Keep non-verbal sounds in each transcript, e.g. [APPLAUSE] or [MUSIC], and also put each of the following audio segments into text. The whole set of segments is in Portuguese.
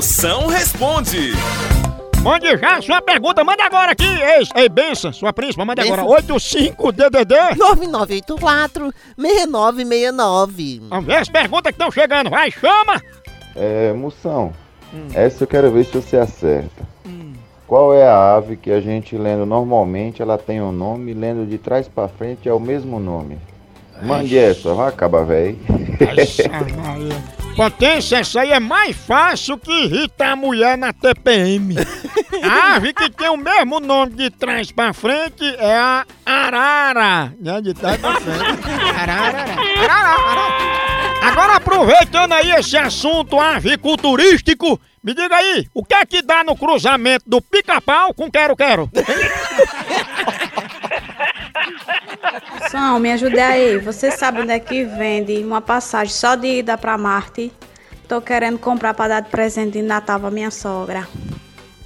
Moção responde. Mande já sua pergunta, manda agora aqui. Ei, ei benção, sua príncipa, manda agora. Benção. 85DDD. 9984-6969. Vamos ver as perguntas que estão chegando. Vai, chama. É, Moção, essa eu quero ver se você acerta. Qual é a ave que a gente lendo normalmente, ela tem um nome, lendo de trás pra frente é o mesmo nome? Mande essa, vai acabar, véi. [LAUGHS] Potência, essa aí é mais fácil que irritar a mulher na TPM. A [LAUGHS] ave que tem o mesmo nome de trás pra frente é a arara. Né? De trás pra frente. Arara, arara, arara. Agora aproveitando aí esse assunto aviculturístico, me diga aí, o que é que dá no cruzamento do pica-pau com quero-quero? [LAUGHS] São, me ajude aí. Você sabe onde é que vende uma passagem só de ida pra Marte? Tô querendo comprar pra dar de presente de Natal pra minha sogra.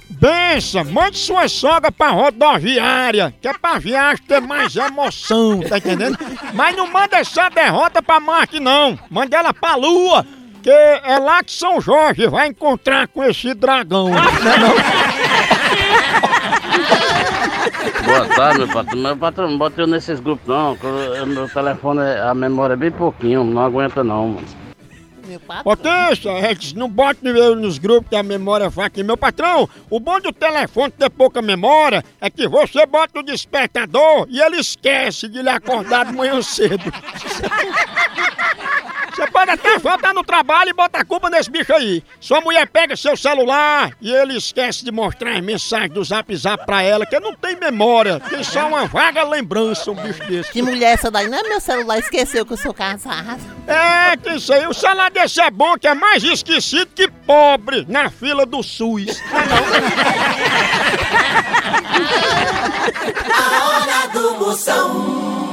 Bença, mande sua sogra pra rodoviária, que é pra viagem ter mais emoção, tá entendendo? Mas não manda essa derrota pra Marte, não. Manda ela pra Lua, que é lá que São Jorge vai encontrar com esse dragão. Né, Boa tarde, meu patrão. Meu patrão, não bota eu nesses grupos não. Meu telefone, a memória é bem pouquinho, não aguenta não, mano. Meu patrão. Não bote eu nos grupos que a memória vai aqui. Meu patrão, o bom do telefone ter pouca memória é que você bota o despertador e ele esquece de lhe acordar de manhã cedo. [LAUGHS] Pode até faltar no trabalho e botar a culpa nesse bicho aí. Sua mulher pega seu celular e ele esquece de mostrar as mensagens do zap zap pra ela, que não tem memória, tem só uma vaga lembrança, um bicho desse. Que mulher essa daí? Não é meu celular, esqueceu que eu sou casado. É, que isso aí, o celular desse é bom, que é mais esquecido que pobre na fila do SUS. [LAUGHS] A hora do Moção.